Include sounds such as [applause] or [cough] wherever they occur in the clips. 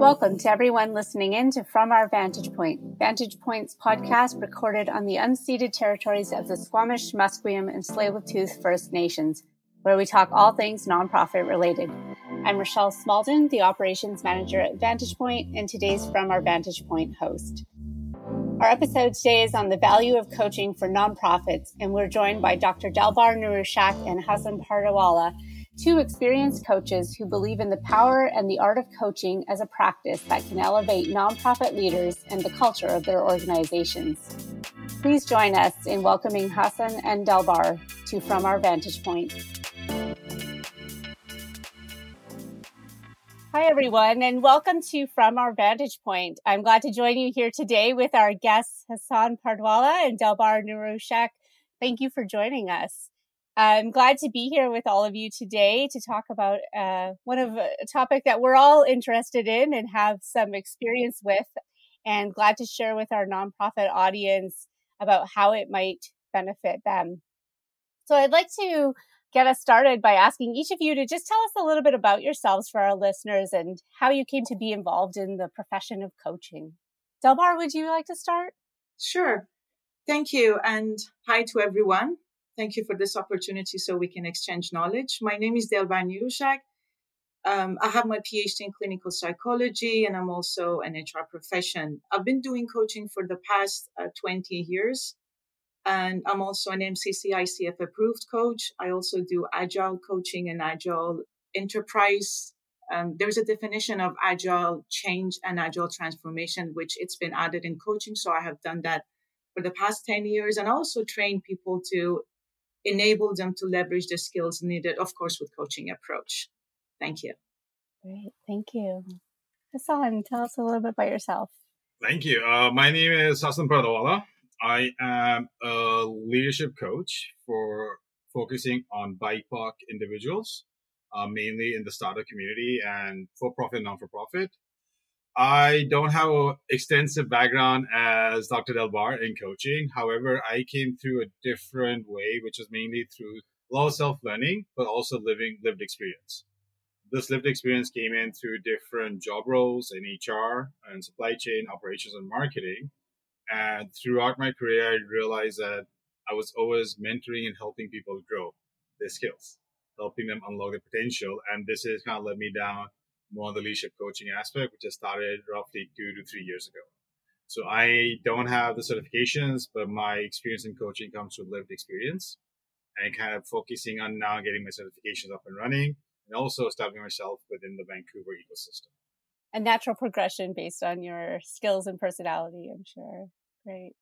Welcome to everyone listening in to From Our Vantage Point, Vantage Point's podcast recorded on the unceded territories of the Squamish, Musqueam, and Tsleil-Waututh First Nations, where we talk all things nonprofit related. I'm Rachelle Smalldon, the operations manager at Vantage Point, and today's From Our Vantage Point host. Our episode today is on the value of coaching for nonprofits, and we're joined by Dr. Delbar Niroushak and Hassan Pardawalla, two experienced coaches who believe in the power and the art of coaching as a practice that can elevate nonprofit leaders and the culture of their organizations. Please join us in welcoming Hassan and Delbar to From Our Vantage Point. Hi, everyone, and welcome to From Our Vantage Point. I'm glad to join you here today with our guests, Hassan Pardawalla and Delbar Niroushak. Thank you for joining us. I'm glad to be here with all of you today to talk about uh, one of a topic that we're all interested in and have some experience with, and glad to share with our nonprofit audience about how it might benefit them. So I'd like to get us started by asking each of you to just tell us a little bit about yourselves for our listeners and how you came to be involved in the profession of coaching. Delbar, would you like to start? Sure. Thank you. And hi to everyone. Thank you for this opportunity so we can exchange knowledge. My name is Delbar Niroushak. Um, I have my PhD in clinical psychology and I'm also an HR profession. I've been doing coaching for the past uh, 20 years. And I'm also an MCC ICF approved coach. I also do agile coaching and agile enterprise. Um, there's a definition of agile change and agile transformation, which it's been added in coaching. So I have done that for the past 10 years and also train people to enable them to leverage the skills needed, of course, with coaching approach. Thank you. Great. Thank you. Hassan, tell us a little bit about yourself. Thank you. Uh, my name is Hassan Pardawalla. I am a leadership coach for focusing on BIPOC individuals, uh, mainly in the startup community and for profit, non for profit. I don't have an extensive background as Dr. Delbar in coaching. However, I came through a different way, which is mainly through a lot of self learning, but also living lived experience. This lived experience came in through different job roles in HR and supply chain operations and marketing. And throughout my career, I realized that I was always mentoring and helping people grow their skills, helping them unlock their potential. And this has kind of led me down more on the leadership coaching aspect, which I started roughly two to three years ago. So I don't have the certifications, but my experience in coaching comes with lived experience and kind of focusing on now getting my certifications up and running and also establishing myself within the Vancouver ecosystem. A natural progression based on your skills and personality, I'm sure. Great.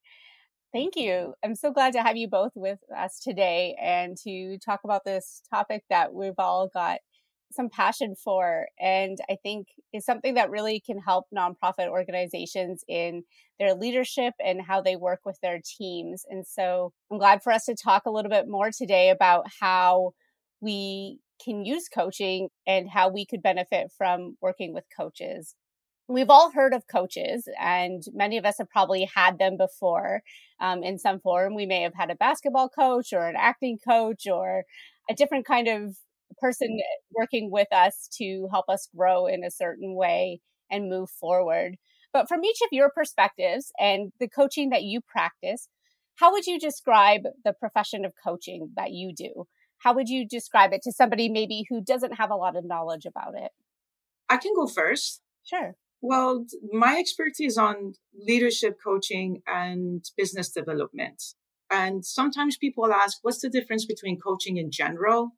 Thank you. I'm so glad to have you both with us today and to talk about this topic that we've all got some passion for and i think is something that really can help nonprofit organizations in their leadership and how they work with their teams and so i'm glad for us to talk a little bit more today about how we can use coaching and how we could benefit from working with coaches. We've all heard of coaches and many of us have probably had them before um, in some form. We may have had a basketball coach or an acting coach or a different kind of person working with us to help us grow in a certain way and move forward. But from each of your perspectives and the coaching that you practice, how would you describe the profession of coaching that you do? How would you describe it to somebody maybe who doesn't have a lot of knowledge about it? I can go first. Sure. Well, my expertise on leadership coaching and business development. And sometimes people ask, what's the difference between coaching in general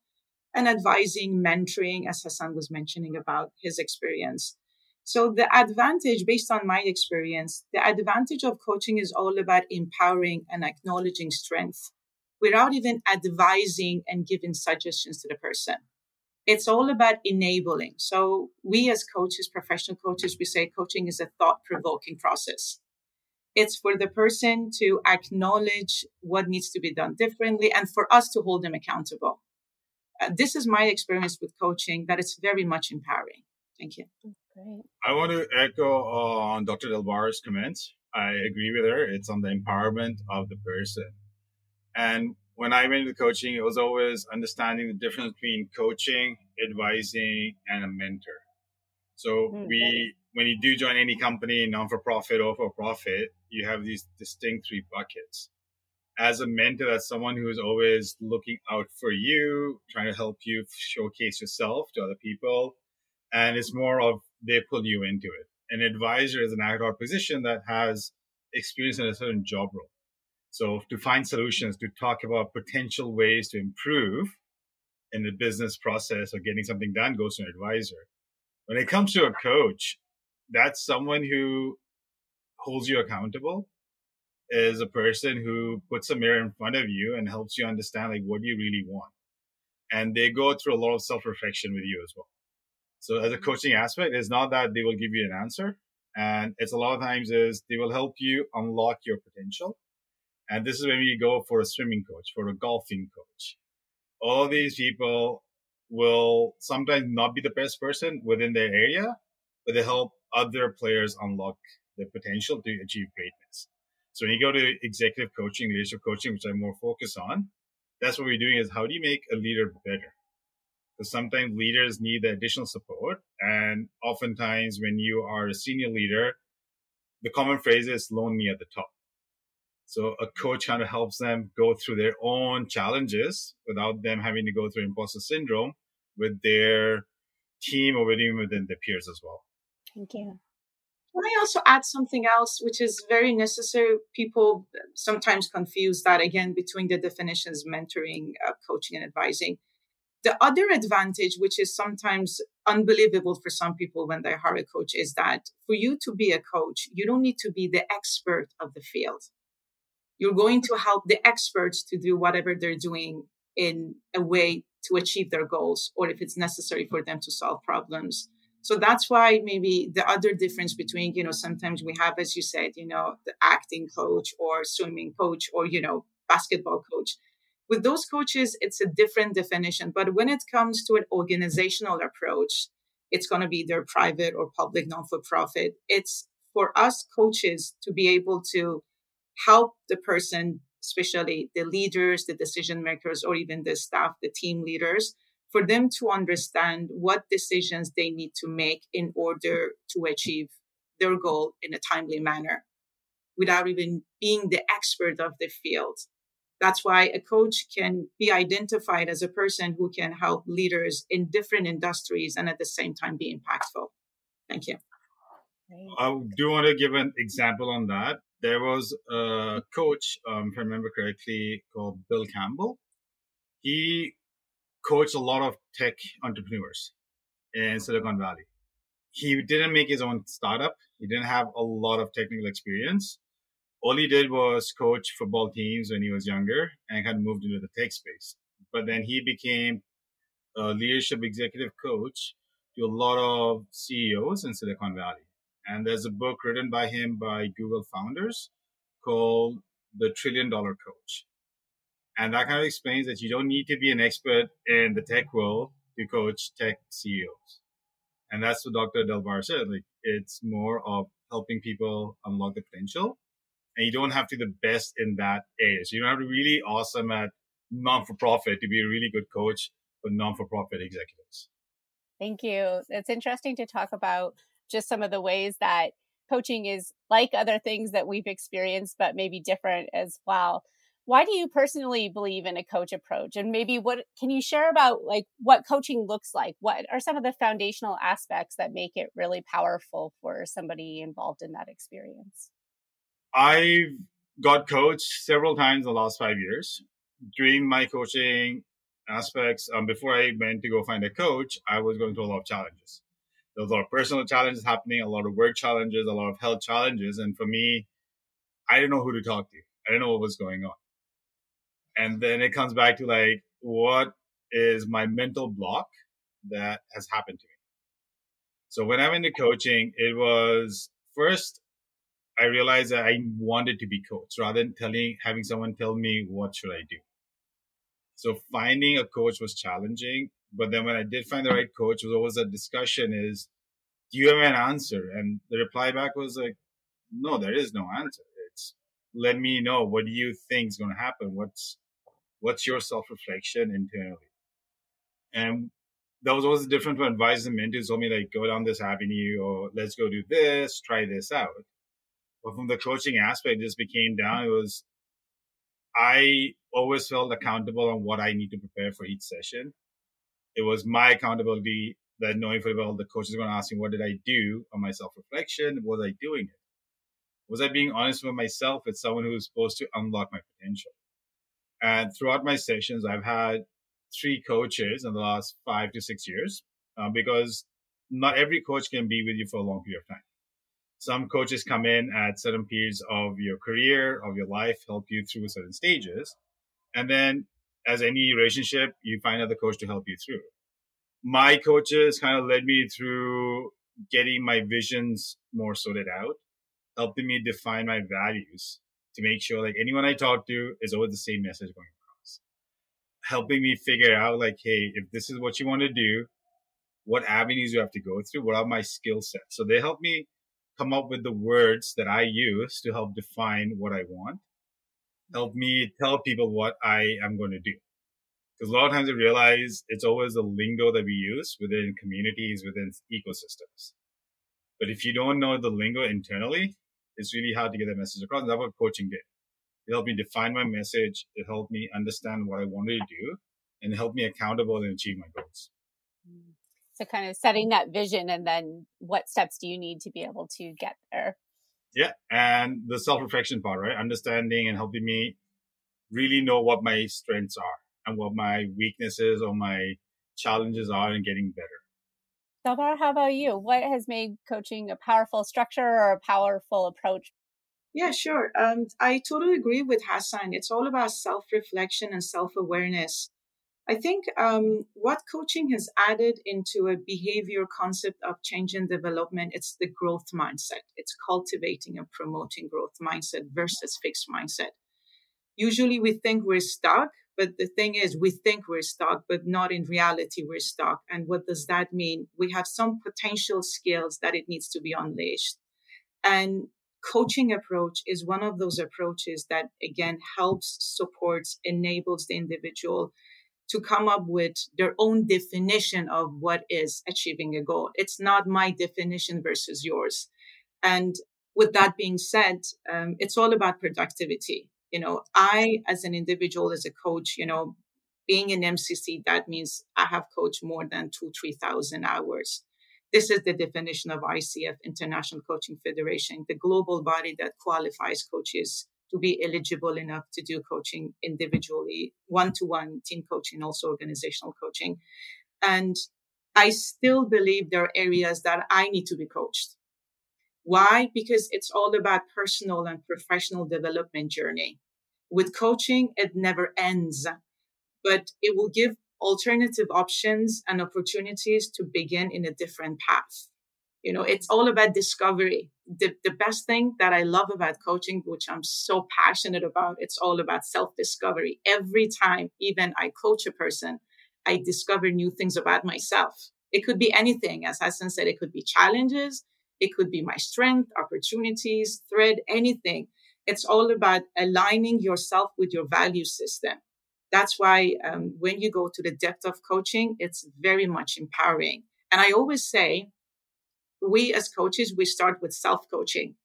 and advising, mentoring, as Hassan was mentioning about his experience. So the advantage, based on my experience, the advantage of coaching is all about empowering and acknowledging strength without even advising and giving suggestions to the person. It's all about enabling. So we as coaches, professional coaches, we say coaching is a thought provoking process. It's for the person to acknowledge what needs to be done differently and for us to hold them accountable. Uh, this is my experience with coaching that it's very much empowering. Thank you. Great. I want to echo on Dr. Delbar's comments. I agree with her. It's on the empowerment of the person. And when I went into coaching, it was always understanding the difference between coaching, advising, and a mentor. So mm-hmm. we, when you do join any company, non for profit or for profit, you have these distinct three buckets. As a mentor, as someone who is always looking out for you, trying to help you showcase yourself to other people. And it's more of they pull you into it. An advisor is an ad position that has experience in a certain job role. So to find solutions, to talk about potential ways to improve in the business process or getting something done goes to an advisor. When it comes to a coach, that's someone who holds you accountable, is a person who puts a mirror in front of you and helps you understand like what do you really want. And they go through a lot of self-reflection with you as well. So as a mm-hmm. coaching aspect, it's not that they will give you an answer. And it's a lot of times is they will help you unlock your potential. And this is when we go for a swimming coach, for a golfing coach. All these people will sometimes not be the best person within their area, but they help other players unlock the potential to achieve greatness. So when you go to executive coaching, leadership coaching, which I'm more focused on, that's what we're doing is how do you make a leader better? Because sometimes leaders need the additional support. And oftentimes when you are a senior leader, the common phrase is lonely at the top. So a coach kind of helps them go through their own challenges without them having to go through imposter syndrome with their team or even within their peers as well. Thank you. Can I also add something else, which is very necessary? People sometimes confuse that again between the definitions mentoring, uh, coaching, and advising. The other advantage, which is sometimes unbelievable for some people when they hire a coach, is that for you to be a coach, you don't need to be the expert of the field. You're going to help the experts to do whatever they're doing in a way to achieve their goals, or if it's necessary for them to solve problems. So that's why maybe the other difference between, you know, sometimes we have, as you said, you know, the acting coach or swimming coach or, you know, basketball coach. With those coaches, it's a different definition. But when it comes to an organizational approach, it's going to be either private or public, non for profit. It's for us coaches to be able to help the person, especially the leaders, the decision makers, or even the staff, the team leaders, for them to understand what decisions they need to make in order to achieve their goal in a timely manner without even being the expert of the field. That's why a coach can be identified as a person who can help leaders in different industries and at the same time be impactful. Thank you. I do want to give an example on that. There was a coach, um, if I remember correctly, called Bill Campbell. He coached a lot of tech entrepreneurs in Silicon Valley. He didn't make his own startup. He didn't have a lot of technical experience. All he did was coach football teams when he was younger and kind of moved into the tech space. But then he became a leadership executive coach to a lot of CEOs in Silicon Valley. And there's a book written by him by Google founders called The Trillion Dollar Coach. And that kind of explains that you don't need to be an expert in the tech world to coach tech CEOs. And that's what Dr. Delbar said. Like it's more of helping people unlock the potential. And you don't have to be the best in that area. So you don't have to be really awesome at non-for-profit to be a really good coach for non-for-profit executives. Thank you. It's interesting to talk about just some of the ways that coaching is like other things that we've experienced, but maybe different as well why do you personally believe in a coach approach? And maybe what can you share about like what coaching looks like? What are some of the foundational aspects that make it really powerful for somebody involved in that experience? I've got coached several times in the last five years. During my coaching aspects um, before i went to go find a coach i was going through a lot of challenges. There was a lot of personal challenges happening a lot of work challenges a lot of health challenges and for me i didn't know who to talk to. I didn't know what was going on and then it comes back to like, what is my mental block that has happened to me? So when I went into coaching, it was first, I realized that I wanted to be coached rather than telling, having someone tell me what should I do. So finding a coach was challenging. But then when I did find the right coach, was always a discussion is, do you have an answer? And the reply back was like, no, there is no answer. It's let me know what do you think is going to happen? What's What's your self reflection internally? And that was always different from advisors and mentors told me like go down this avenue or let's go do this, try this out. But from the coaching aspect, it just became down. It was I always felt accountable on what I need to prepare for each session. It was my accountability that knowing for well, the coach is going to ask me, what did I do on my self reflection? Was I doing it? Was I being honest with myself as someone who's supposed to unlock my potential? And throughout my sessions, I've had three coaches in the last five to six years uh, because not every coach can be with you for a long period of time. Some coaches come in at certain periods of your career, of your life, help you through certain stages. And then, as any relationship, you find another coach to help you through. My coaches kind of led me through getting my visions more sorted out, helping me define my values to make sure like anyone I talk to is always the same message going across. Helping me figure out like, hey, if this is what you want to do, what avenues you have to go through, what are my skill sets? So they help me come up with the words that I use to help define what I want, help me tell people what I am going to do. Because a lot of times I realize it's always the lingo that we use within communities, within ecosystems. But if you don't know the lingo internally, it's really hard to get that message across. And that's what coaching did. It helped me define my message. It helped me understand what I wanted to do and helped me accountable and achieve my goals. Mm. So kind of setting that vision and then what steps do you need to be able to get there? Yeah. And the self reflection part, right? Understanding and helping me really know what my strengths are and what my weaknesses or my challenges are and getting better. Delbar, how about you? What has made coaching a powerful structure or a powerful approach? Yeah, sure. Um, I totally agree with Hassan. It's all about self reflection and self awareness. I think um, what coaching has added into a behavior concept of change and development, it's the growth mindset. It's cultivating and promoting growth mindset versus fixed mindset. Usually we think we're stuck, but the thing is we think we're stuck, but not in reality we're stuck. And what does that mean? We have some potential skills that it needs to be unleashed. And coaching approach is one of those approaches that again helps, supports, enables the individual to come up with their own definition of what is achieving a goal. It's not my definition versus yours. And with that being said, um, it's all about productivity. You know, I, as an individual, as a coach, you know, being an MCC, that means I have coached more than two, 3,000 hours. This is the definition of ICF, International Coaching Federation, the global body that qualifies coaches to be eligible enough to do coaching individually, one to one team coaching, also organizational coaching. And I still believe there are areas that I need to be coached. Why? Because it's all about personal and professional development journey. With coaching, it never ends, but it will give alternative options and opportunities to begin in a different path. You know, it's all about discovery. The, the best thing that I love about coaching, which I'm so passionate about, it's all about self discovery. Every time, even I coach a person, I discover new things about myself. It could be anything. As Hassan said, it could be challenges. It could be my strength, opportunities, thread, anything. It's all about aligning yourself with your value system. That's why um, when you go to the depth of coaching, it's very much empowering. And I always say, we as coaches, we start with self coaching.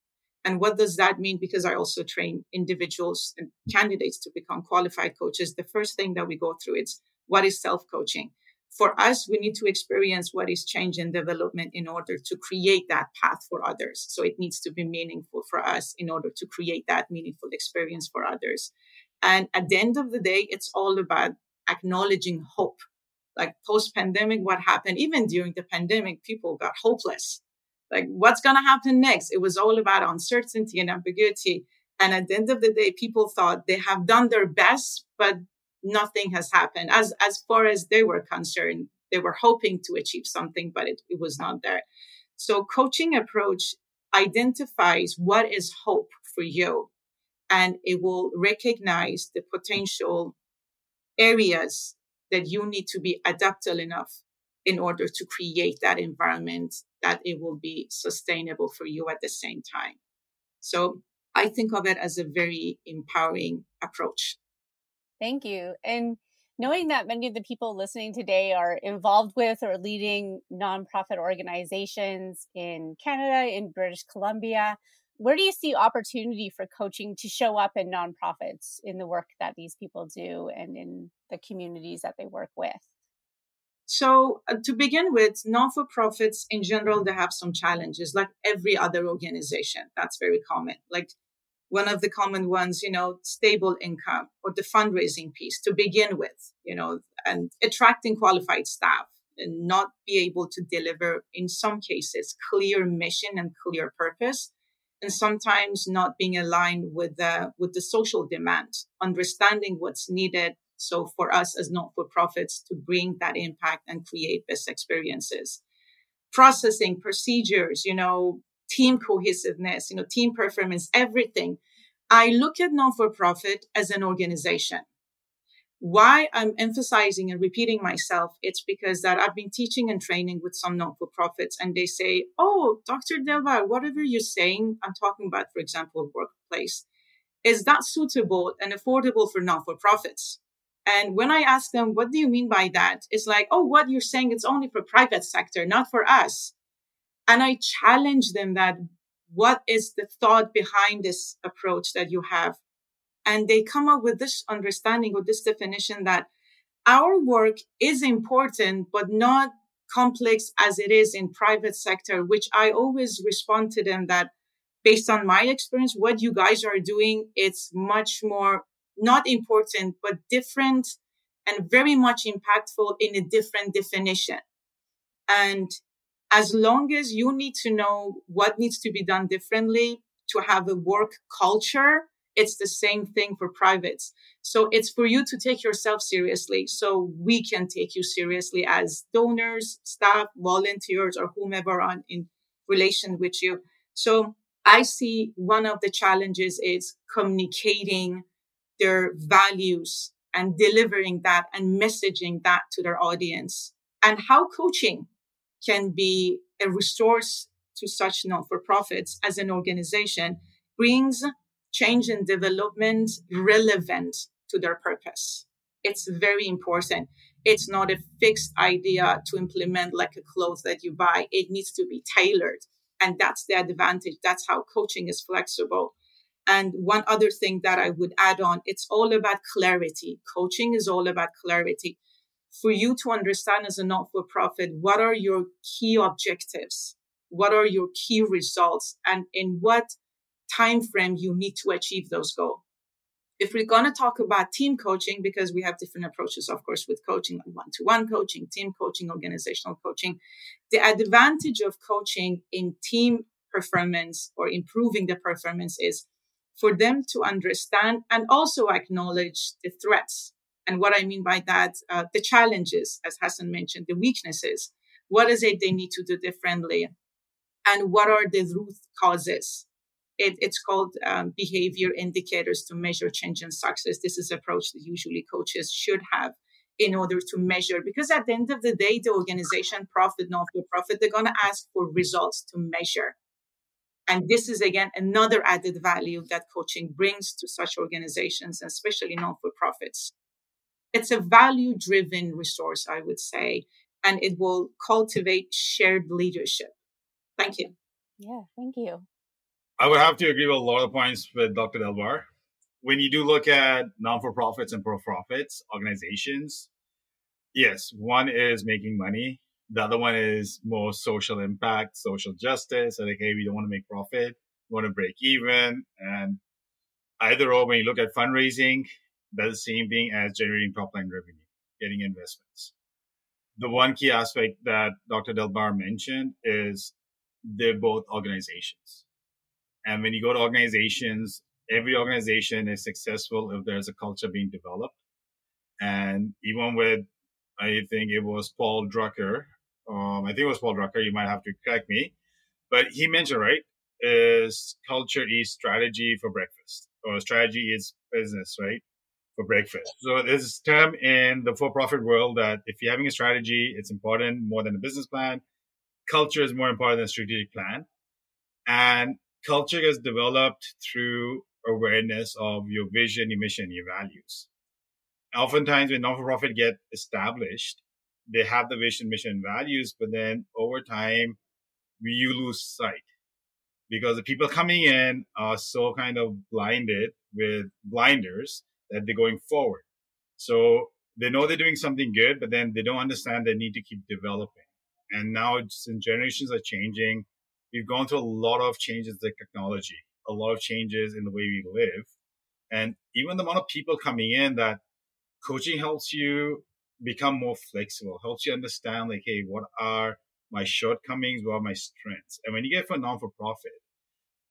And what does that mean? Because I also train individuals and candidates to become qualified coaches. The first thing that we go through is what is self coaching? For us, we need to experience what is change and development in order to create that path for others. So it needs to be meaningful for us in order to create that meaningful experience for others. And at the end of the day, it's all about acknowledging hope. Like post pandemic, what happened, even during the pandemic, people got hopeless like what's going to happen next it was all about uncertainty and ambiguity and at the end of the day people thought they have done their best but nothing has happened as as far as they were concerned they were hoping to achieve something but it, it was not there so coaching approach identifies what is hope for you and it will recognize the potential areas that you need to be adaptable enough in order to create that environment that it will be sustainable for you at the same time. So I think of it as a very empowering approach. Thank you. And knowing that many of the people listening today are involved with or leading nonprofit organizations in Canada, in British Columbia, where do you see opportunity for coaching to show up in nonprofits in the work that these people do and in the communities that they work with? So, uh, to begin with, non for profits in general, they have some challenges, like every other organization. That's very common. Like one of the common ones, you know, stable income or the fundraising piece to begin with, you know, and attracting qualified staff and not be able to deliver in some cases clear mission and clear purpose and sometimes not being aligned with the with the social demand understanding what's needed so for us as not for profits to bring that impact and create best experiences. Processing procedures you know team cohesiveness, you know, team performance, everything. I look at non-for-profit as an organization. Why I'm emphasizing and repeating myself, it's because that I've been teaching and training with some non-for-profits and they say, Oh, Dr. Delbar, whatever you're saying, I'm talking about, for example, workplace, is that suitable and affordable for non-for-profits? And when I ask them, what do you mean by that? It's like, oh, what you're saying, it's only for private sector, not for us. And I challenge them that what is the thought behind this approach that you have? And they come up with this understanding or this definition that our work is important, but not complex as it is in private sector, which I always respond to them that based on my experience, what you guys are doing, it's much more not important, but different and very much impactful in a different definition. And as long as you need to know what needs to be done differently to have a work culture, it's the same thing for privates. So it's for you to take yourself seriously. So we can take you seriously as donors, staff, volunteers, or whomever on in relation with you. So I see one of the challenges is communicating their values and delivering that and messaging that to their audience and how coaching can be a resource to such not-for-profits as an organization brings change and development relevant to their purpose. It's very important. It's not a fixed idea to implement like a clothes that you buy. It needs to be tailored. And that's the advantage. That's how coaching is flexible. And one other thing that I would add on, it's all about clarity. Coaching is all about clarity for you to understand as a not-for-profit, what are your key objectives? What are your key results? And in what time frame you need to achieve those goals? If we're going to talk about team coaching, because we have different approaches, of course, with coaching, like one-to-one coaching, team coaching, organizational coaching, the advantage of coaching in team performance or improving the performance is for them to understand and also acknowledge the threats and what I mean by that, uh, the challenges, as Hassan mentioned, the weaknesses. What is it they need to do differently? And what are the root causes? It, it's called um, behavior indicators to measure change and success. This is approach that usually coaches should have in order to measure because at the end of the day the organization profit not for profit they're going to ask for results to measure and this is again another added value that coaching brings to such organizations especially non for profits it's a value driven resource, I would say, and it will cultivate shared leadership. Thank you. Yeah, thank you. I would have to agree with a lot of points with Dr. Delbar. When you do look at non for profits and for profits organizations, yes, one is making money. The other one is more social impact, social justice. Like, hey, we don't want to make profit, we want to break even. And either or, when you look at fundraising, that's the same thing as generating top line revenue, getting investments. The one key aspect that Dr. Delbar mentioned is they're both organizations. And when you go to organizations, every organization is successful if there's a culture being developed. And even with, I think it was Paul Drucker, um, I think it was Paul Drucker, you might have to correct me, but he mentioned, right, is culture is strategy for breakfast or strategy is business, right? For breakfast. So there's this term in the for-profit world that if you're having a strategy, it's important more than a business plan. Culture is more important than a strategic plan. And culture is developed through awareness of your vision, your mission, your values. Oftentimes, when non-for-profit get established, they have the vision, mission, and values, but then over time, you lose sight because the people coming in are so kind of blinded with blinders that they're going forward. So they know they're doing something good, but then they don't understand they need to keep developing. And now since generations are changing, we've gone through a lot of changes in technology, a lot of changes in the way we live. And even the amount of people coming in that coaching helps you become more flexible, helps you understand like, hey, what are my shortcomings, what are my strengths? And when you get for non-for-profit,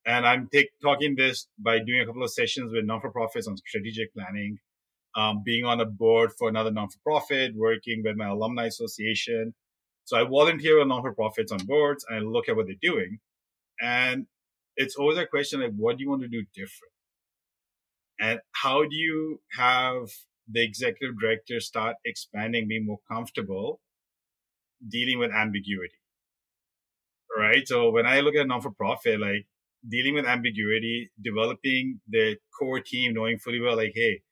and I'm take, talking this by doing a couple of sessions with non-for-profits on strategic planning, um, being on a board for another non-for-profit, working with my alumni association. So I volunteer with non-for-profits on boards and I look at what they're doing. And it's always a question like, what do you want to do different? And how do you have the executive director start expanding, being more comfortable dealing with ambiguity? Right. So when I look at non-for-profit, like dealing with ambiguity, developing the core team, knowing fully well, like, hey,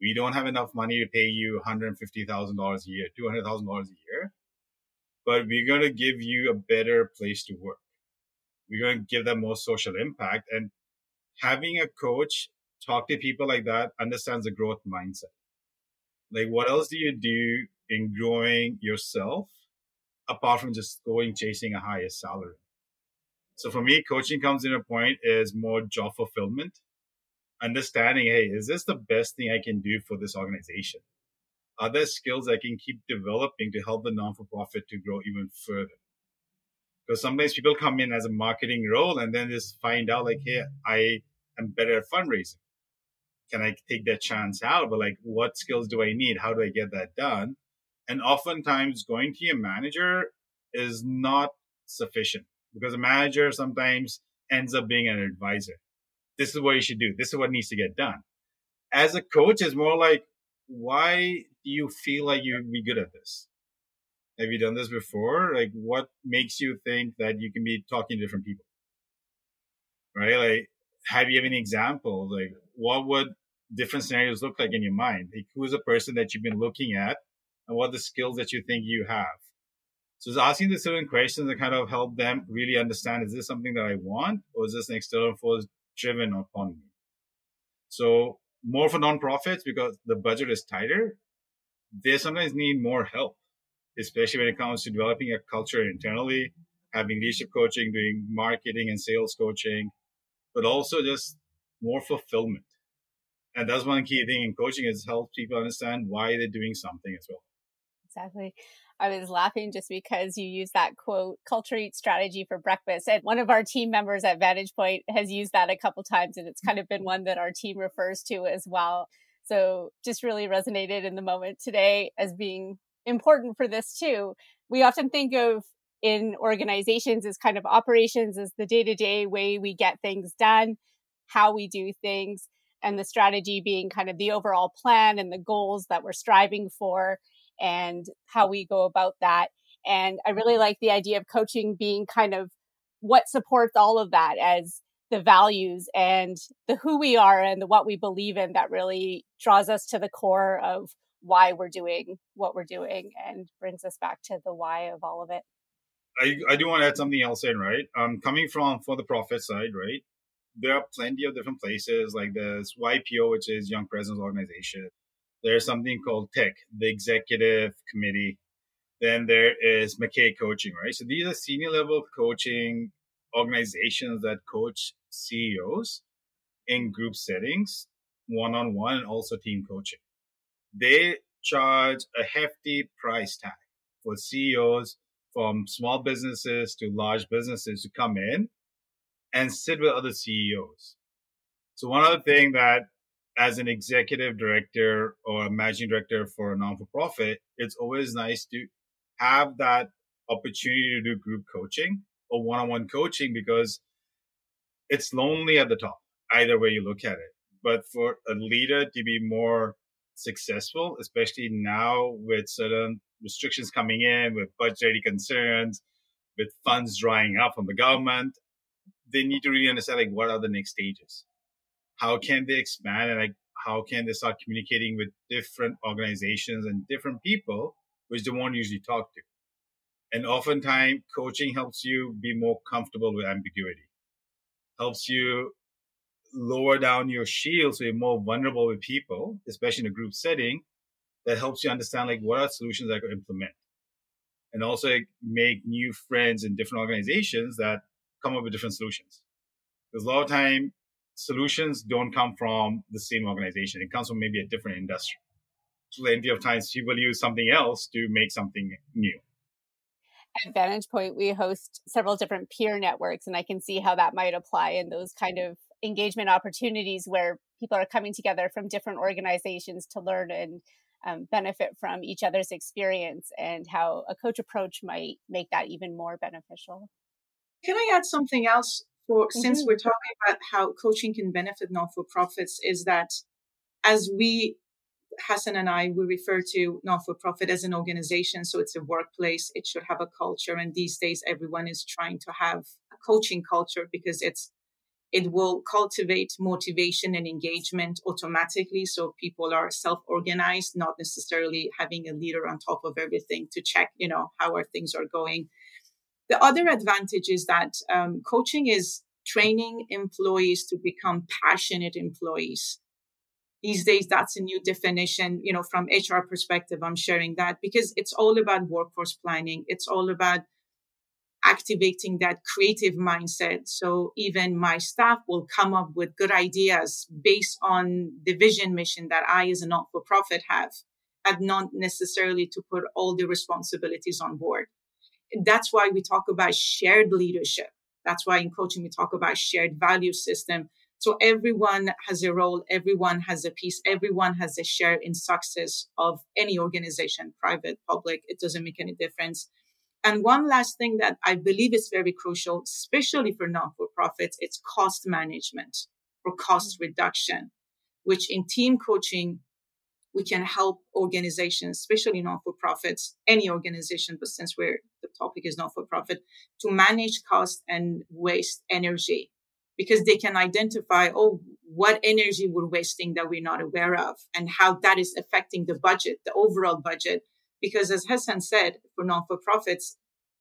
we don't have enough money to pay you $150,000 a year, $200,000 a year, but we're going to give you a better place to work. We're going to give them more social impact. And having a coach talk to people like that understands the growth mindset. Like, what else do you do in growing yourself apart from just going chasing a higher salary? So for me, coaching comes in a point is more job fulfillment, understanding, hey, is this the best thing I can do for this organization? Are there skills I can keep developing to help the non-for-profit to grow even further? Because sometimes people come in as a marketing role and then just find out like, hey, I am better at fundraising. Can I take that chance out? But like, what skills do I need? How do I get that done? And oftentimes going to your manager is not sufficient because a manager sometimes ends up being an advisor. This is what you should do. This is what needs to get done. As a coach, it's more like, why do you feel like you'd be good at this? Have you done this before? Like, what makes you think that you can be talking to different people? Right? Like, have you have any examples? Like, what would different scenarios look like in your mind? Like, who's a person that you've been looking at and what the skills that you think you have? So it's asking the certain questions that kind of help them really understand, is this something that I want or is this an external force driven upon me? So more for nonprofits because the budget is tighter. They sometimes need more help, especially when it comes to developing a culture internally, having leadership coaching, doing marketing and sales coaching, but also just more fulfillment. And that's one key thing in coaching is help people understand why they're doing something as well. Exactly. I was laughing just because you use that quote, culture eats strategy for breakfast. And one of our team members at Vantage Point has used that a couple times and it's kind of been one that our team refers to as well. So just really resonated in the moment today as being important for this too. We often think of in organizations as kind of operations as the day to day way we get things done, how we do things, and the strategy being kind of the overall plan and the goals that we're striving for and how we go about that. And I really like the idea of coaching being kind of what supports all of that as the values and the who we are and the what we believe in that really draws us to the core of why we're doing what we're doing and brings us back to the why of all of it. I, I do want to add something else in, right? Um, coming from for the profit side, right? There are plenty of different places like this YPO, which is Young Presidents Organization there's something called TEC, the executive committee. Then there is McKay coaching, right? So these are senior level coaching organizations that coach CEOs in group settings, one on one, and also team coaching. They charge a hefty price tag for CEOs from small businesses to large businesses to come in and sit with other CEOs. So one other thing that as an executive director or managing director for a non-for-profit, it's always nice to have that opportunity to do group coaching or one-on-one coaching because it's lonely at the top, either way you look at it. But for a leader to be more successful, especially now with certain restrictions coming in, with budgetary concerns, with funds drying up from the government, they need to really understand like what are the next stages how can they expand and like how can they start communicating with different organizations and different people, which they won't usually talk to. And oftentimes, coaching helps you be more comfortable with ambiguity, helps you lower down your shield so you're more vulnerable with people, especially in a group setting. That helps you understand like what are solutions I could implement, and also make new friends in different organizations that come up with different solutions. Because a lot of time, solutions don't come from the same organization. It comes from maybe a different industry. Plenty of times people use something else to make something new. At Vantage Point, we host several different peer networks, and I can see how that might apply in those kind of engagement opportunities where people are coming together from different organizations to learn and um, benefit from each other's experience, and how a coach approach might make that even more beneficial. Can I add something else? For mm-hmm. since we're talking about how coaching can benefit non-for-profits, is that as we Hassan and I, we refer to non-for-profit as an organization. So it's a workplace. It should have a culture. And these days, everyone is trying to have a coaching culture because it's, it will cultivate motivation and engagement automatically. So people are self-organized, not necessarily having a leader on top of everything to check, you know, how our things are going. The other advantage is that um, coaching is training employees to become passionate employees. These days, that's a new definition, you know, from HR perspective. I'm sharing that because it's all about workforce planning. It's all about activating that creative mindset. So even my staff will come up with good ideas based on the vision mission that I as a not-for-profit have, and not necessarily to put all the responsibilities on board that's why we talk about shared leadership. That's why in coaching we talk about shared value system. So everyone has a role, everyone has a piece, everyone has a share in success of any organization, private, public, it doesn't make any difference. And one last thing that I believe is very crucial, especially for non-for-profits, it's cost management or cost reduction, which in team coaching we can help organizations, especially non-for-profits, any organization, but since we're the topic is not-for-profit, to manage cost and waste energy because they can identify, oh, what energy we're wasting that we're not aware of and how that is affecting the budget, the overall budget. Because as Hassan said, for non-for-profits,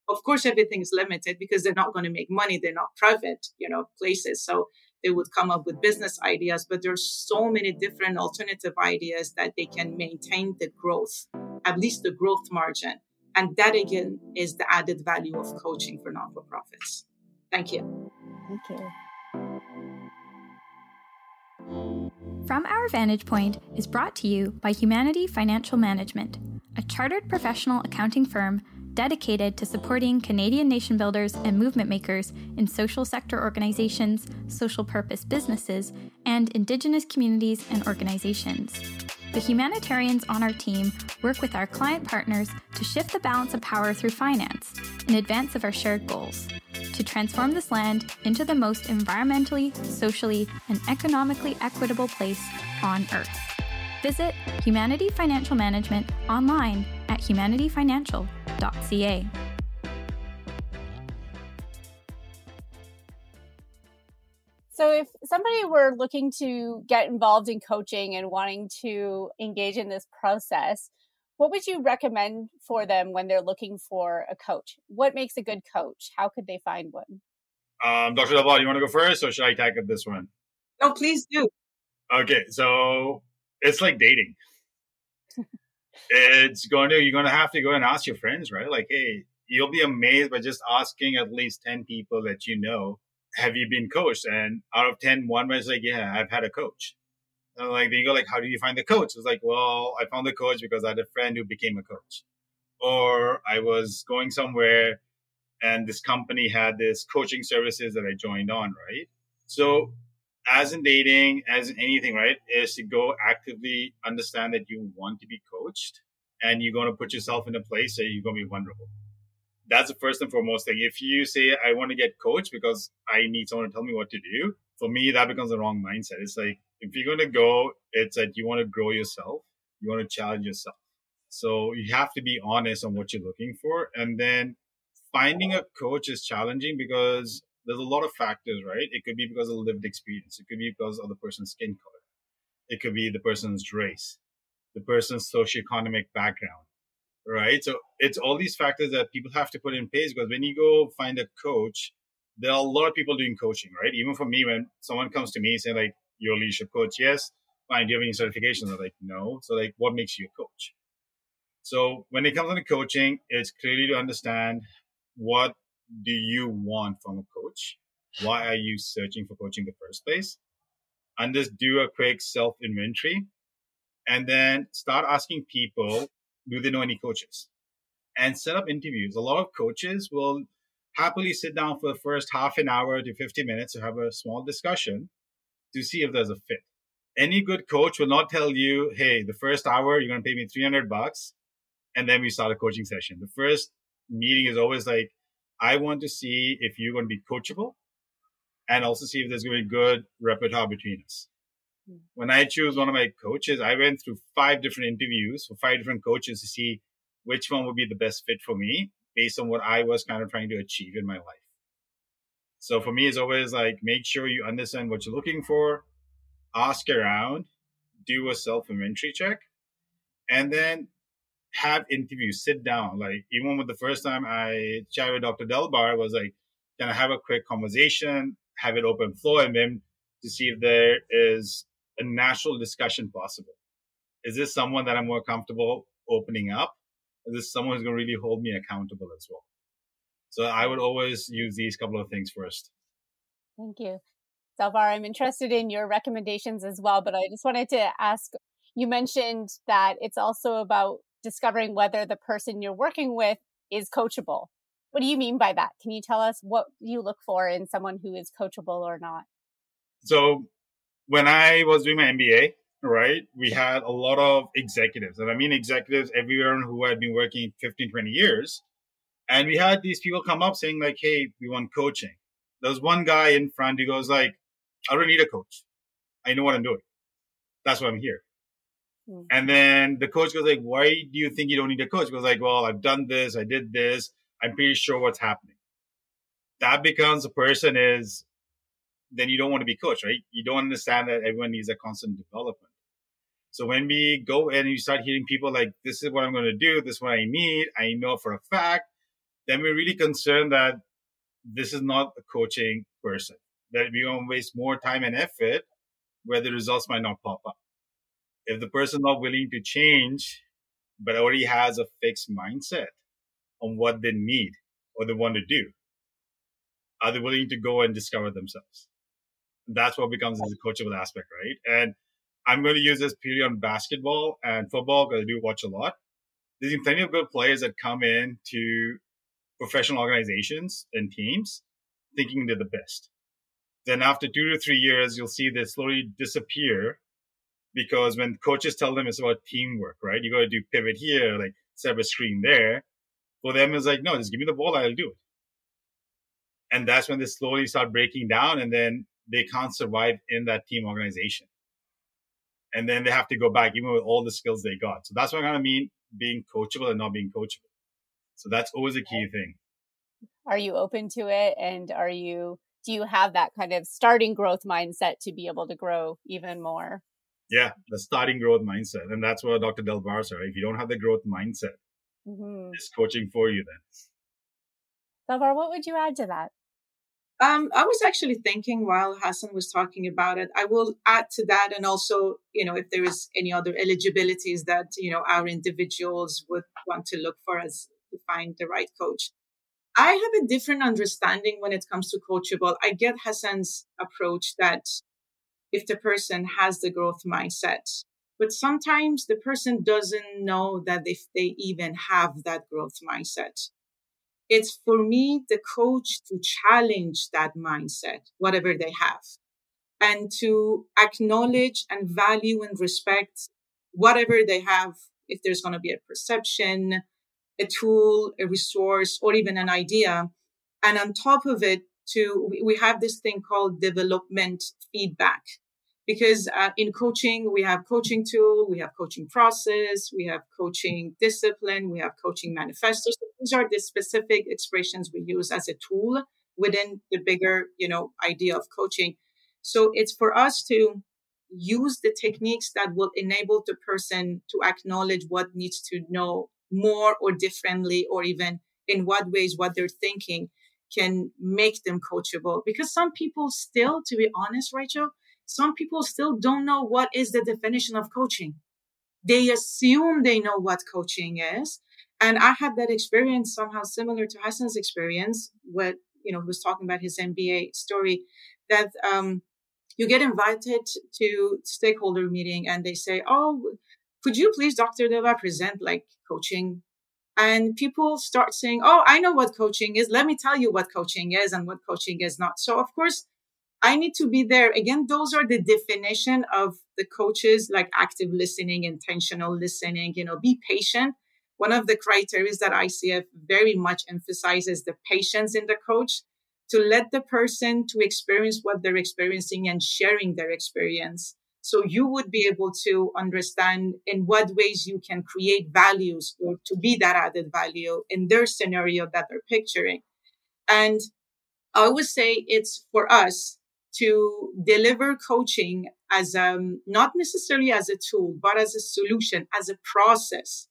of course, everything is limited because they're not going to make money. They're not private, you know, places. So they would come up with business ideas, but there's so many different alternative ideas that they can maintain the growth, at least the growth margin. And that again is the added value of coaching for non for profits. Thank you. Thank you. From Our Vantage Point is brought to you by Humanity Financial Management, a chartered professional accounting firm dedicated to supporting Canadian nation builders and movement makers in social sector organizations, social purpose businesses, and Indigenous communities and organizations. The humanitarians on our team work with our client partners to shift the balance of power through finance in advance of our shared goals to transform this land into the most environmentally, socially, and economically equitable place on Earth. Visit Humanity Financial Management online at humanityfinancial.ca. So, if somebody were looking to get involved in coaching and wanting to engage in this process, what would you recommend for them when they're looking for a coach? What makes a good coach? How could they find one? Um, Dr. Delbar, you want to go first, or should I tackle this one? No, please do. Okay, so it's like dating. It's going to you're going to have to go and ask your friends, right? Like, hey, you'll be amazed by just asking at least ten people that you know, have you been coached? And out of ten, one was like, yeah, I've had a coach. And like then you go like, how do you find the coach? It's like, well, I found the coach because I had a friend who became a coach, or I was going somewhere and this company had this coaching services that I joined on, right? So as in dating, as in anything, right, is to go actively understand that you want to be coached and you're going to put yourself in a place where you're going to be vulnerable. That's the first and foremost thing. If you say, I want to get coached because I need someone to tell me what to do, for me, that becomes the wrong mindset. It's like, if you're going to go, it's that you want to grow yourself, you want to challenge yourself. So you have to be honest on what you're looking for. And then finding a coach is challenging because there's a lot of factors, right? It could be because of lived experience. It could be because of the person's skin color. It could be the person's race, the person's socioeconomic background, right? So it's all these factors that people have to put in place because when you go find a coach, there are a lot of people doing coaching, right? Even for me, when someone comes to me saying like, you're a leadership coach, yes, fine. Do you have any certifications? I'm like, no. So like, what makes you a coach? So when it comes to coaching, it's clearly to understand what do you want from a coach? Why are you searching for coaching in the first place? And just do a quick self inventory and then start asking people, do they know any coaches? And set up interviews. A lot of coaches will happily sit down for the first half an hour to 50 minutes to have a small discussion to see if there's a fit. Any good coach will not tell you, hey, the first hour, you're going to pay me 300 bucks. And then we start a coaching session. The first meeting is always like, I want to see if you're going to be coachable and also see if there's going to be good repertoire between us. Hmm. When I choose one of my coaches, I went through five different interviews for five different coaches to see which one would be the best fit for me based on what I was kind of trying to achieve in my life. So for me, it's always like make sure you understand what you're looking for, ask around, do a self inventory check, and then have interviews, sit down. Like even with the first time I chatted with Dr. Delbar, was like, can I have a quick conversation, have it open floor, and then to see if there is a natural discussion possible. Is this someone that I'm more comfortable opening up? Is this someone who's going to really hold me accountable as well? So I would always use these couple of things first. Thank you. Delbar, I'm interested in your recommendations as well, but I just wanted to ask you mentioned that it's also about discovering whether the person you're working with is coachable. What do you mean by that? Can you tell us what you look for in someone who is coachable or not? So, when I was doing my MBA, right, we had a lot of executives, and I mean executives everywhere who had been working 15, 20 years. And we had these people come up saying, like, hey, we want coaching. There was one guy in front who goes, like, I don't need a coach. I know what I'm doing. That's why I'm here. Mm-hmm. And then the coach goes like, why do you think you don't need a coach? Goes like, well, I've done this. I did this. I'm pretty sure what's happening. That becomes a person is, then you don't want to be coached, right? You don't understand that everyone needs a constant development. So when we go and you start hearing people like, this is what I'm going to do. This is what I need. I know for a fact. Then we're really concerned that this is not a coaching person, that we're going to waste more time and effort where the results might not pop up if the person not willing to change, but already has a fixed mindset on what they need or they want to do, are they willing to go and discover themselves? That's what becomes the coachable aspect, right? And I'm going to use this purely on basketball and football because I do watch a lot. There's plenty of good players that come in to professional organizations and teams thinking they're the best. Then after two to three years, you'll see they slowly disappear because when coaches tell them it's about teamwork, right? You got to do pivot here, like set a screen there. For them, it's like, no, just give me the ball, I'll do it. And that's when they slowly start breaking down and then they can't survive in that team organization. And then they have to go back, even with all the skills they got. So that's what I kind of mean being coachable and not being coachable. So that's always a key thing. Are you open to it? And are you, do you have that kind of starting growth mindset to be able to grow even more? Yeah, the starting growth mindset. And that's what Dr. Delbar said. If you don't have the growth mindset, mm-hmm. it's coaching for you then. Delbar, what would you add to that? Um, I was actually thinking while Hassan was talking about it, I will add to that and also, you know, if there is any other eligibilities that, you know, our individuals would want to look for as to find the right coach. I have a different understanding when it comes to coachable. I get Hassan's approach that if the person has the growth mindset. But sometimes the person doesn't know that if they even have that growth mindset. It's for me, the coach, to challenge that mindset, whatever they have, and to acknowledge and value and respect whatever they have. If there's going to be a perception, a tool, a resource, or even an idea. And on top of it, to we have this thing called development feedback because uh, in coaching we have coaching tool we have coaching process we have coaching discipline we have coaching manifestos so these are the specific expressions we use as a tool within the bigger you know idea of coaching so it's for us to use the techniques that will enable the person to acknowledge what needs to know more or differently, or even in what ways what they're thinking can make them coachable. Because some people still, to be honest, Rachelle, some people still don't know what is the definition of coaching. They assume they know what coaching is. And I had that experience somehow similar to Hassan's experience, what, you know, was talking about his MBA story, that um, you get invited to stakeholder meeting and they say, oh, could you please, Dr. Deva, present like coaching? And people start saying, oh, I know what coaching is. Let me tell you what coaching is and what coaching is not. So, of course, I need to be there. Again, those are the definition of the coaches, like active listening, intentional listening, you know, be patient. One of the criteria that ICF very much emphasizes the patience in the coach to let the person to experience what they're experiencing and sharing their experience. So you would be able to understand in what ways you can create values or to be that added value in their scenario that they're picturing. And I would say it's for us to deliver coaching as um, not necessarily as a tool, but as a solution, as a process.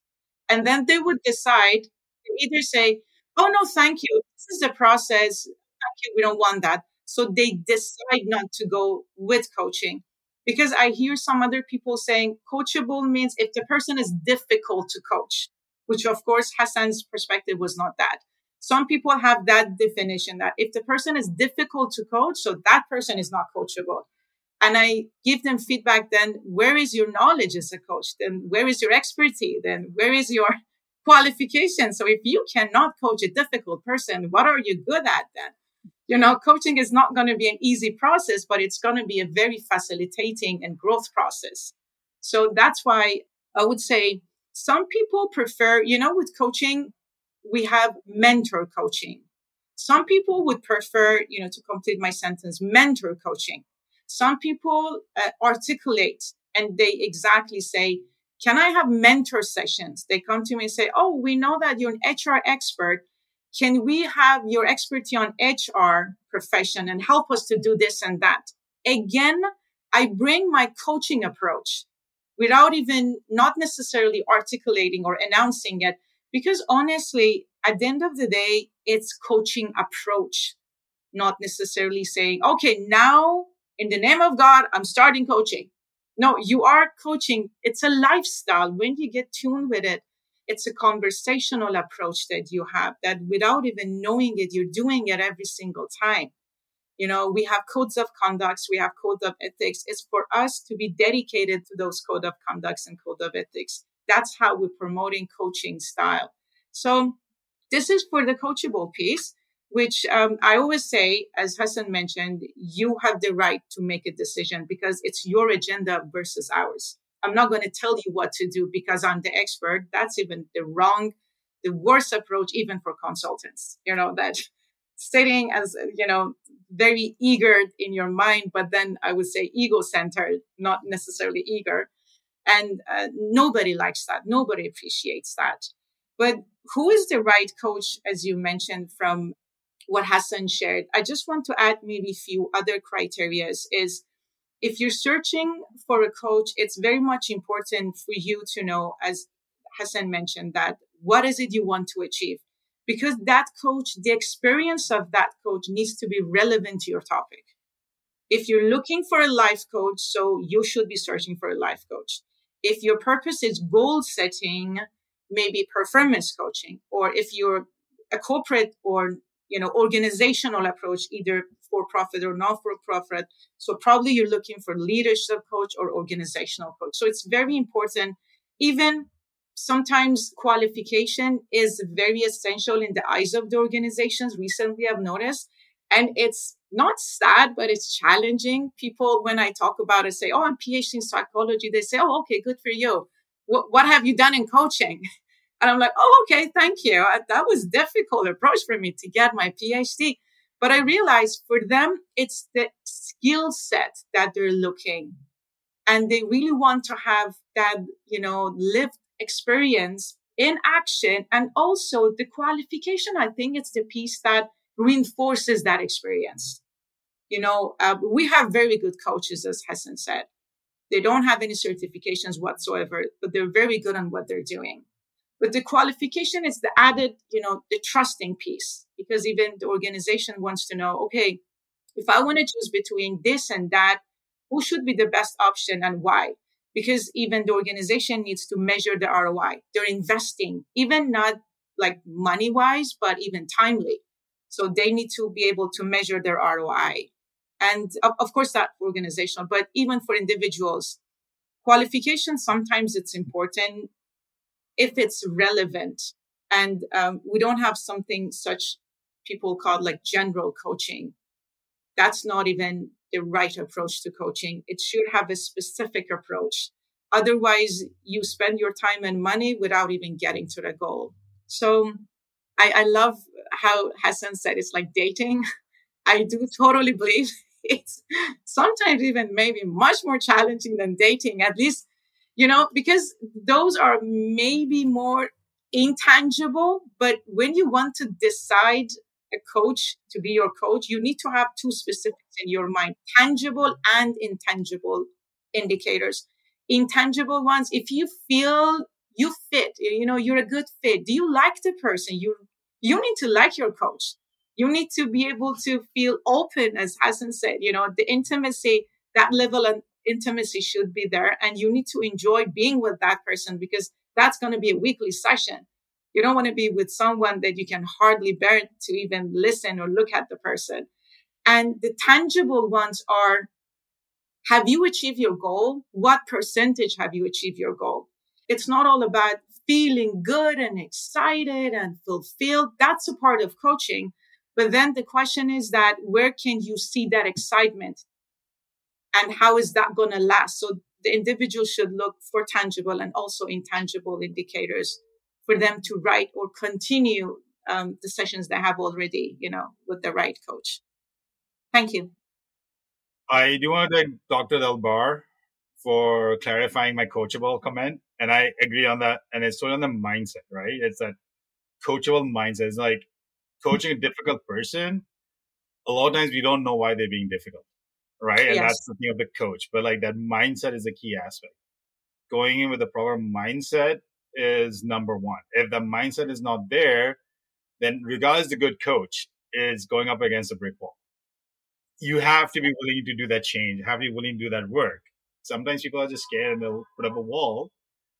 And then they would decide to either say, Oh, no, thank you. This is the process. Thank you. We don't want that. So they decide not to go with coaching because I hear some other people saying coachable means if the person is difficult to coach, which of course Hassan's perspective was not that. Some people have that definition that if the person is difficult to coach, so that person is not coachable. And I give them feedback then, where is your knowledge as a coach? Then where is your expertise? Then where is your [laughs] qualification? So if you cannot coach a difficult person, what are you good at then? You know, coaching is not going to be an easy process, but it's going to be a very facilitating and growth process. So that's why I would say some people prefer, you know, with coaching, we have mentor coaching. Some people would prefer, you know, to complete my sentence, mentor coaching. Some people uh, articulate and they exactly say, can I have mentor sessions? They come to me and say, Oh, we know that you're an HR expert. Can we have your expertise on HR profession and help us to do this and that? Again, I bring my coaching approach without even not necessarily articulating or announcing it. Because honestly, at the end of the day, it's coaching approach, not necessarily saying, okay, now in the name of God, I'm starting coaching. No, you are coaching. It's a lifestyle. When you get tuned with it, it's a conversational approach that you have that without even knowing it, you're doing it every single time. You know, we have codes of conducts, we have code of ethics. It's for us to be dedicated to those code of conducts and code of ethics that's how we're promoting coaching style. So this is for the coachable piece, which um, I always say, as Hassan mentioned, you have the right to make a decision because it's your agenda versus ours. I'm not going to tell you what to do because I'm the expert. That's even the wrong, the worst approach, even for consultants. You know, that sitting as, you know, very eager in your mind, but then I would say ego centered, not necessarily eager. And uh, nobody likes that. Nobody appreciates that. But who is the right coach, as you mentioned from what Hassan shared? I just want to add maybe a few other criterias is if you're searching for a coach, it's very much important for you to know, as Hassan mentioned, that what is it you want to achieve? Because that coach, the experience of that coach needs to be relevant to your topic. If you're looking for a life coach, so you should be searching for a life coach if your purpose is goal setting, maybe performance coaching, or if you're a corporate or you know organizational approach, either for profit or not for profit, so probably you're looking for leadership coach or organizational coach. So it's very important. Even sometimes qualification is very essential in the eyes of the organizations. Recently, I've noticed, and it's not sad, but it's challenging. People, when I talk about it, say, Oh, I'm PhD in psychology. They say, Oh, okay, good for you. What, what have you done in coaching? [laughs] And I'm like, Oh, okay, thank you. That was difficult approach for me to get my PhD. But I realized for them, it's the skill set that they're looking. And they really want to have that, you know, lived experience in action. And also the qualification, I think it's the piece that reinforces that experience. You know, uh, we have very good coaches, as Hassan said. They don't have any certifications whatsoever, but they're very good on what they're doing. But the qualification is the added, you know, the trusting piece because even the organization wants to know, okay, if I want to choose between this and that, who should be the best option and why? Because even the organization needs to measure the ROI. They're investing, even not like money wise, but even timely. So they need to be able to measure their ROI. And of course, that organizational, but even for individuals, qualification, sometimes it's important if it's relevant. And um, we don't have something such people call like general coaching. That's not even the right approach to coaching. It should have a specific approach. Otherwise, you spend your time and money without even getting to the goal. So I, I love how Hassan said it's like dating. [laughs] I do totally believe it's sometimes even maybe much more challenging than dating, at least, you know, because those are maybe more intangible. But when you want to decide a coach to be your coach, you need to have two specifics in your mind tangible and intangible indicators. Intangible ones, if you feel you fit, you know, you're a good fit. Do you like the person? You, you need to like your coach. You need to be able to feel open, as Hassan said, you know, the intimacy, that level of intimacy should be there. And you need to enjoy being with that person because that's going to be a weekly session. You don't want to be with someone that you can hardly bear to even listen or look at the person. And the tangible ones are, have you achieved your goal? What percentage have you achieved your goal? It's not all about feeling good and excited and fulfilled. That's a part of coaching. But then the question is that where can you see that excitement? And how is that going to last? So the individual should look for tangible and also intangible indicators for them to write or continue um, the sessions they have already, you know, with the right coach. Thank you. I do want to thank Dr. Delbar for clarifying my coachable comment. And I agree on that. And it's sort of the mindset, right? It's that coachable mindset. It's like coaching a difficult person. A lot of times we don't know why they're being difficult, right? And yes. that's the thing of the coach. But like that mindset is a key aspect. Going in with a proper mindset is number one. If the mindset is not there, then regardless the good coach is going up against a brick wall. You have to be willing to do that change, have to be willing to do that work. Sometimes people are just scared and they'll put up a wall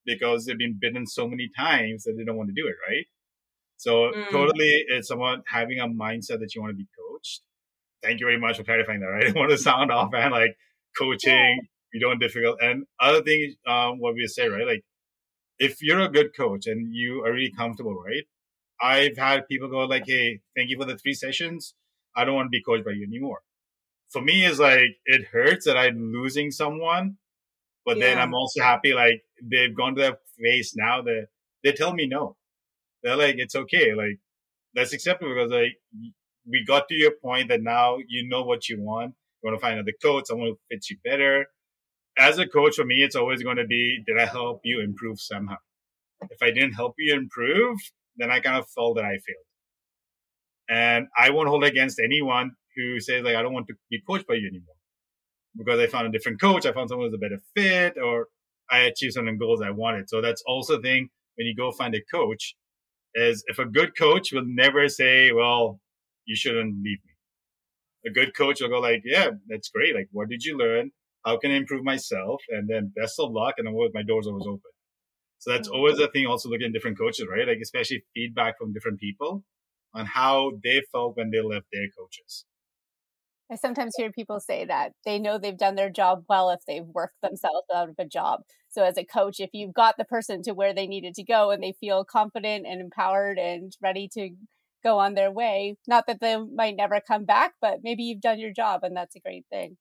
because they've been bitten so many times that they don't want to do it, right? So mm. totally it's about having a mindset that you want to be coached. Thank you very much for clarifying that, right? [laughs] I want to sound off and like coaching, yeah. you don't difficult. And other thing, um, what we say, right? Like if you're a good coach and you are really comfortable, right? I've had people go like, Hey, thank you for the three sessions. I don't want to be coached by you anymore. For me, it's like, it hurts that I'm losing someone, but yeah. then I'm also happy. Like they've gone to that phase now that they tell me no. They're like, it's okay. Like that's acceptable because like we got to your point that now you know what you want. You want to find another coach, someone who fits you better as a coach, for me, it's always going to be, did I help you improve somehow? If I didn't help you improve, then I kind of felt that I failed. And I won't hold against anyone who says like, I don't want to be coached by you anymore because I found a different coach. I found someone who's a better fit or I achieved some of the goals I wanted. So that's also the thing when you go find a coach is if a good coach will never say, well, you shouldn't leave me. A good coach will go like, yeah, that's great. Like, what did you learn? how can I improve myself? And then best of luck. And my door's always open. So that's mm-hmm. always a thing. Also looking at different coaches, right? Like especially feedback from different people on how they felt when they left their coaches. I sometimes hear people say that they know they've done their job well if they've worked themselves out of a job. So as a coach, if you've got the person to where they needed to go and they feel confident and empowered and ready to go on their way, not that they might never come back, but maybe you've done your job and that's a great thing.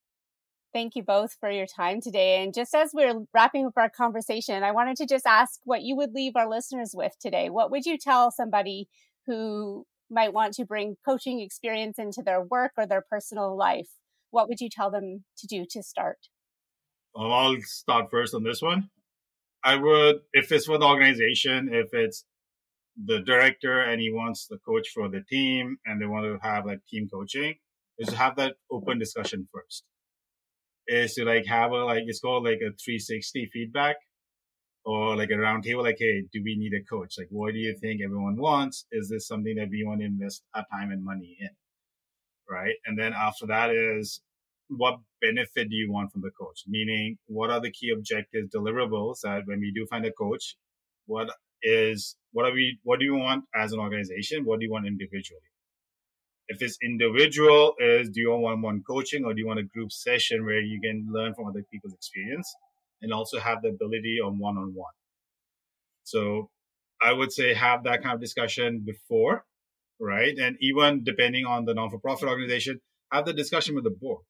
Thank you both for your time today. And just as we're wrapping up our conversation, I wanted to just ask what you would leave our listeners with today. What would you tell somebody who might want to bring coaching experience into their work or their personal life? What would you tell them to do to start? Well, I'll start first on this one. I would, if it's for the organization, if it's the director and he wants the coach for the team and they want to have like team coaching, is to have that open discussion first is to like have a like it's called like a 360 feedback or like a roundtable. Like, hey, do we need a coach? Like, what do you think everyone wants? Is this something that we want to invest our time and money in? Right. And then after that is what benefit do you want from the coach? Meaning, what are the key objectives, deliverables that when we do find a coach, what is, what are we, what do you want as an organization? What do you want individually? If it's individual, is do you want one-on-one coaching or do you want a group session where you can learn from other people's experience and also have the ability on one-on-one? So I would say have that kind of discussion before, right? And even depending on the non-for-profit organization, have the discussion with the board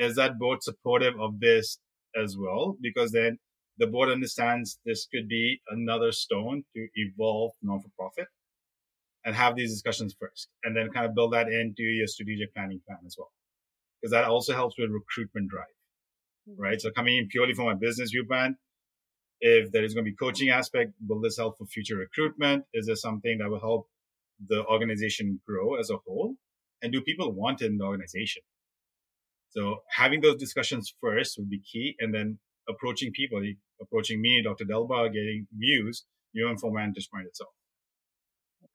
is that board supportive of this as well? Because then the board understands this could be another stone to evolve non for profit and have these discussions first and then kind of build that into your strategic planning plan as well. Because that also helps with recruitment drive. Right? So coming in purely from a business viewpoint, if there is going to be coaching aspect, will this help for future recruitment? Is this something that will help the organization grow as a whole? And do people want it in the organization? So having those discussions first would be key, and then approaching people, approaching me, Dr. Delbar, getting views, even from Vantage Point itself.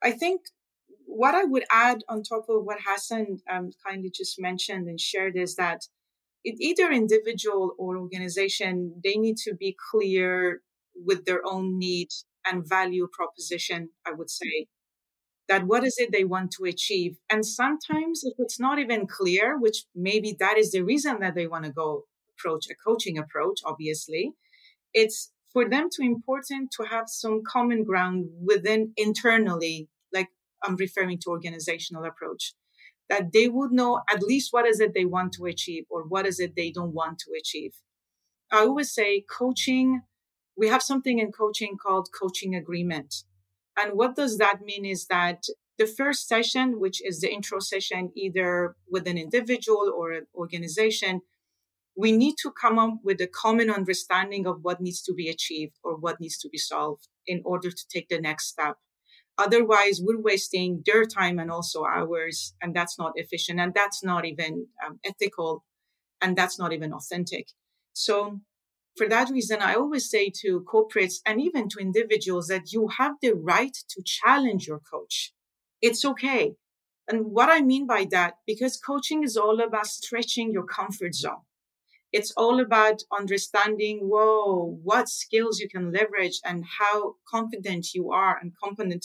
I think what I would add on top of what Hassan um, kindly just mentioned and shared is that either individual or organization, they need to be clear with their own need and value proposition, I would say that what is it they want to achieve. And sometimes if it's not even clear, which maybe that is the reason that they want to go approach a coaching approach, obviously, it's for them to important to have some common ground within internally, like I'm referring to organizational approach, that they would know at least what is it they want to achieve or what is it they don't want to achieve. I always say coaching, we have something in coaching called coaching agreement and what does that mean is that the first session, which is the intro session, either with an individual or an organization, we need to come up with a common understanding of what needs to be achieved or what needs to be solved in order to take the next step. Otherwise, we're wasting their time and also ours, and that's not efficient, and that's not even um, ethical, and that's not even authentic. So for that reason, I always say to corporates and even to individuals that you have the right to challenge your coach. It's okay. And what I mean by that, because coaching is all about stretching your comfort zone. It's all about understanding, whoa, what skills you can leverage and how confident you are and competent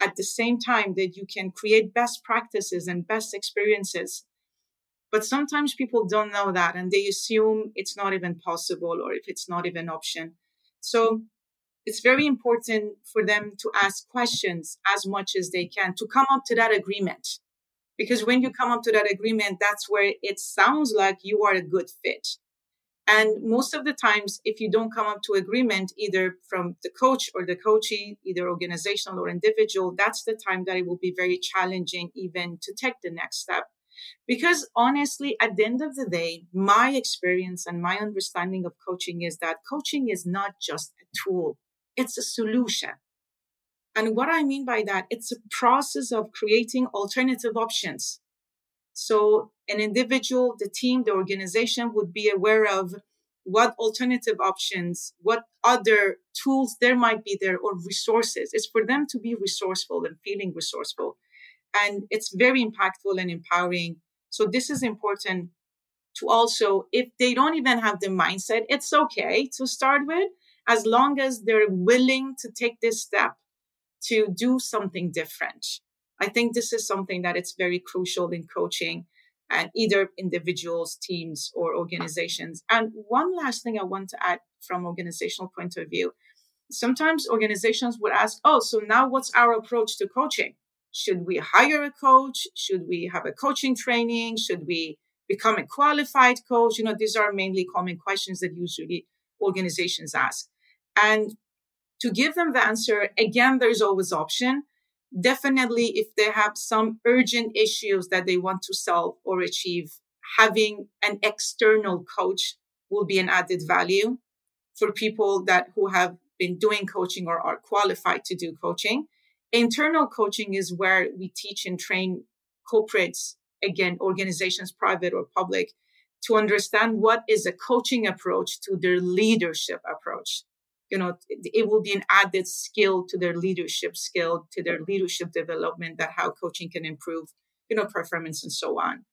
at the same time that you can create best practices and best experiences but sometimes people don't know that and they assume it's not even possible or if it's not even an option. So it's very important for them to ask questions as much as they can to come up to that agreement. Because when you come up to that agreement, that's where it sounds like you are a good fit. And most of the times, if you don't come up to agreement, either from the coach or the coachee, either organizational or individual, that's the time that it will be very challenging even to take the next step. Because honestly, at the end of the day, my experience and my understanding of coaching is that coaching is not just a tool, it's a solution. And what I mean by that, it's a process of creating alternative options. So an individual, the team, the organization would be aware of what alternative options, what other tools there might be there or resources. It's for them to be resourceful and feeling resourceful and it's very impactful and empowering. So this is important to also, if they don't even have the mindset, it's okay to start with, as long as they're willing to take this step to do something different. I think this is something that it's very crucial in coaching and either individuals, teams, or organizations. And one last thing I want to add from organizational point of view. Sometimes organizations would ask, Oh, so now what's our approach to coaching? Should we hire a coach? Should we have a coaching training? Should we become a qualified coach? You know, these are mainly common questions that usually organizations ask. And to give them the answer, again, there's always option. Definitely, if they have some urgent issues that they want to solve or achieve, having an external coach will be an added value for people that who have been doing coaching or are qualified to do coaching. Internal coaching is where we teach and train corporates, again, organizations, private or public, to understand what is a coaching approach to their leadership approach. You know, it will be an added skill to their leadership skill, to their leadership development, that how coaching can improve, you know, performance and so on.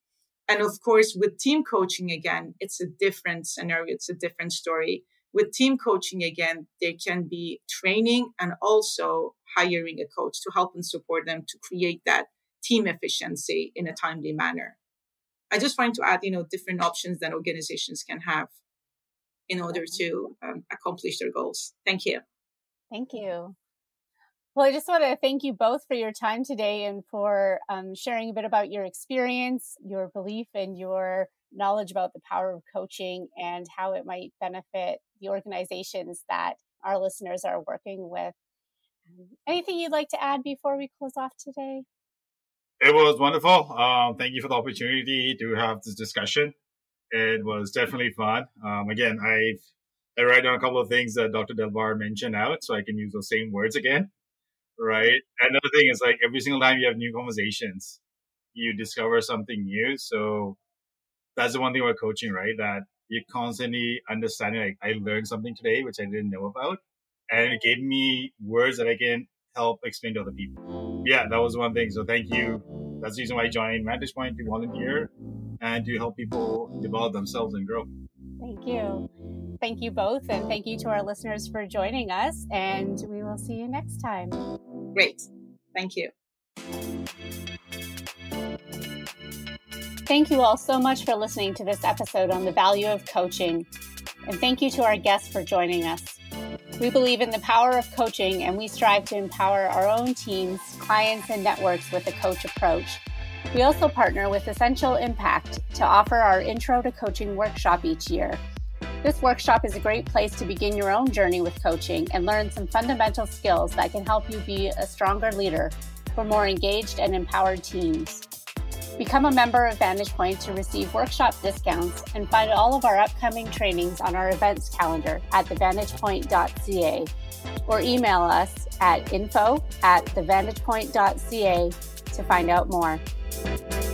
And of course, with team coaching, again, it's a different scenario. It's a different story. With team coaching, again, there can be training and also hiring a coach to help and support them to create that team efficiency in a timely manner. I just wanted to add, you know, different options that organizations can have in order to um, accomplish their goals. Thank you. Thank you. Well, I just want to thank you both for your time today and for um, sharing a bit about your experience, your belief, and your knowledge about the power of coaching and how it might benefit the organizations that our listeners are working with. Um, anything you'd like to add before we close off today? It was wonderful. Um, thank you for the opportunity to have this discussion. It was definitely fun. Um, again, I've I write down a couple of things that Dr. Delbar mentioned out, so I can use those same words again. Right. Another thing is like every single time you have new conversations, you discover something new. So that's the one thing about coaching, right? That you're constantly understanding. Like I learned something today which I didn't know about, and it gave me words that I can help explain to other people. Yeah, that was one thing. So thank you. That's the reason why I joined Vantage Point to volunteer and to help people develop themselves and grow. Thank you. Thank you both. And thank you to our listeners for joining us. And we will see you next time. Great. Thank you. Thank you all so much for listening to this episode on the value of coaching. And thank you to our guests for joining us. We believe in the power of coaching and we strive to empower our own teams, clients, and networks with a coach approach. We also partner with Essential Impact to offer our Intro to Coaching workshop each year. This workshop is a great place to begin your own journey with coaching and learn some fundamental skills that can help you be a stronger leader for more engaged and empowered teams. Become a member of Vantage Point to receive workshop discounts and find all of our upcoming trainings on our events calendar at thevantagepoint.ca or email us at info at thevantagepoint.ca to find out more you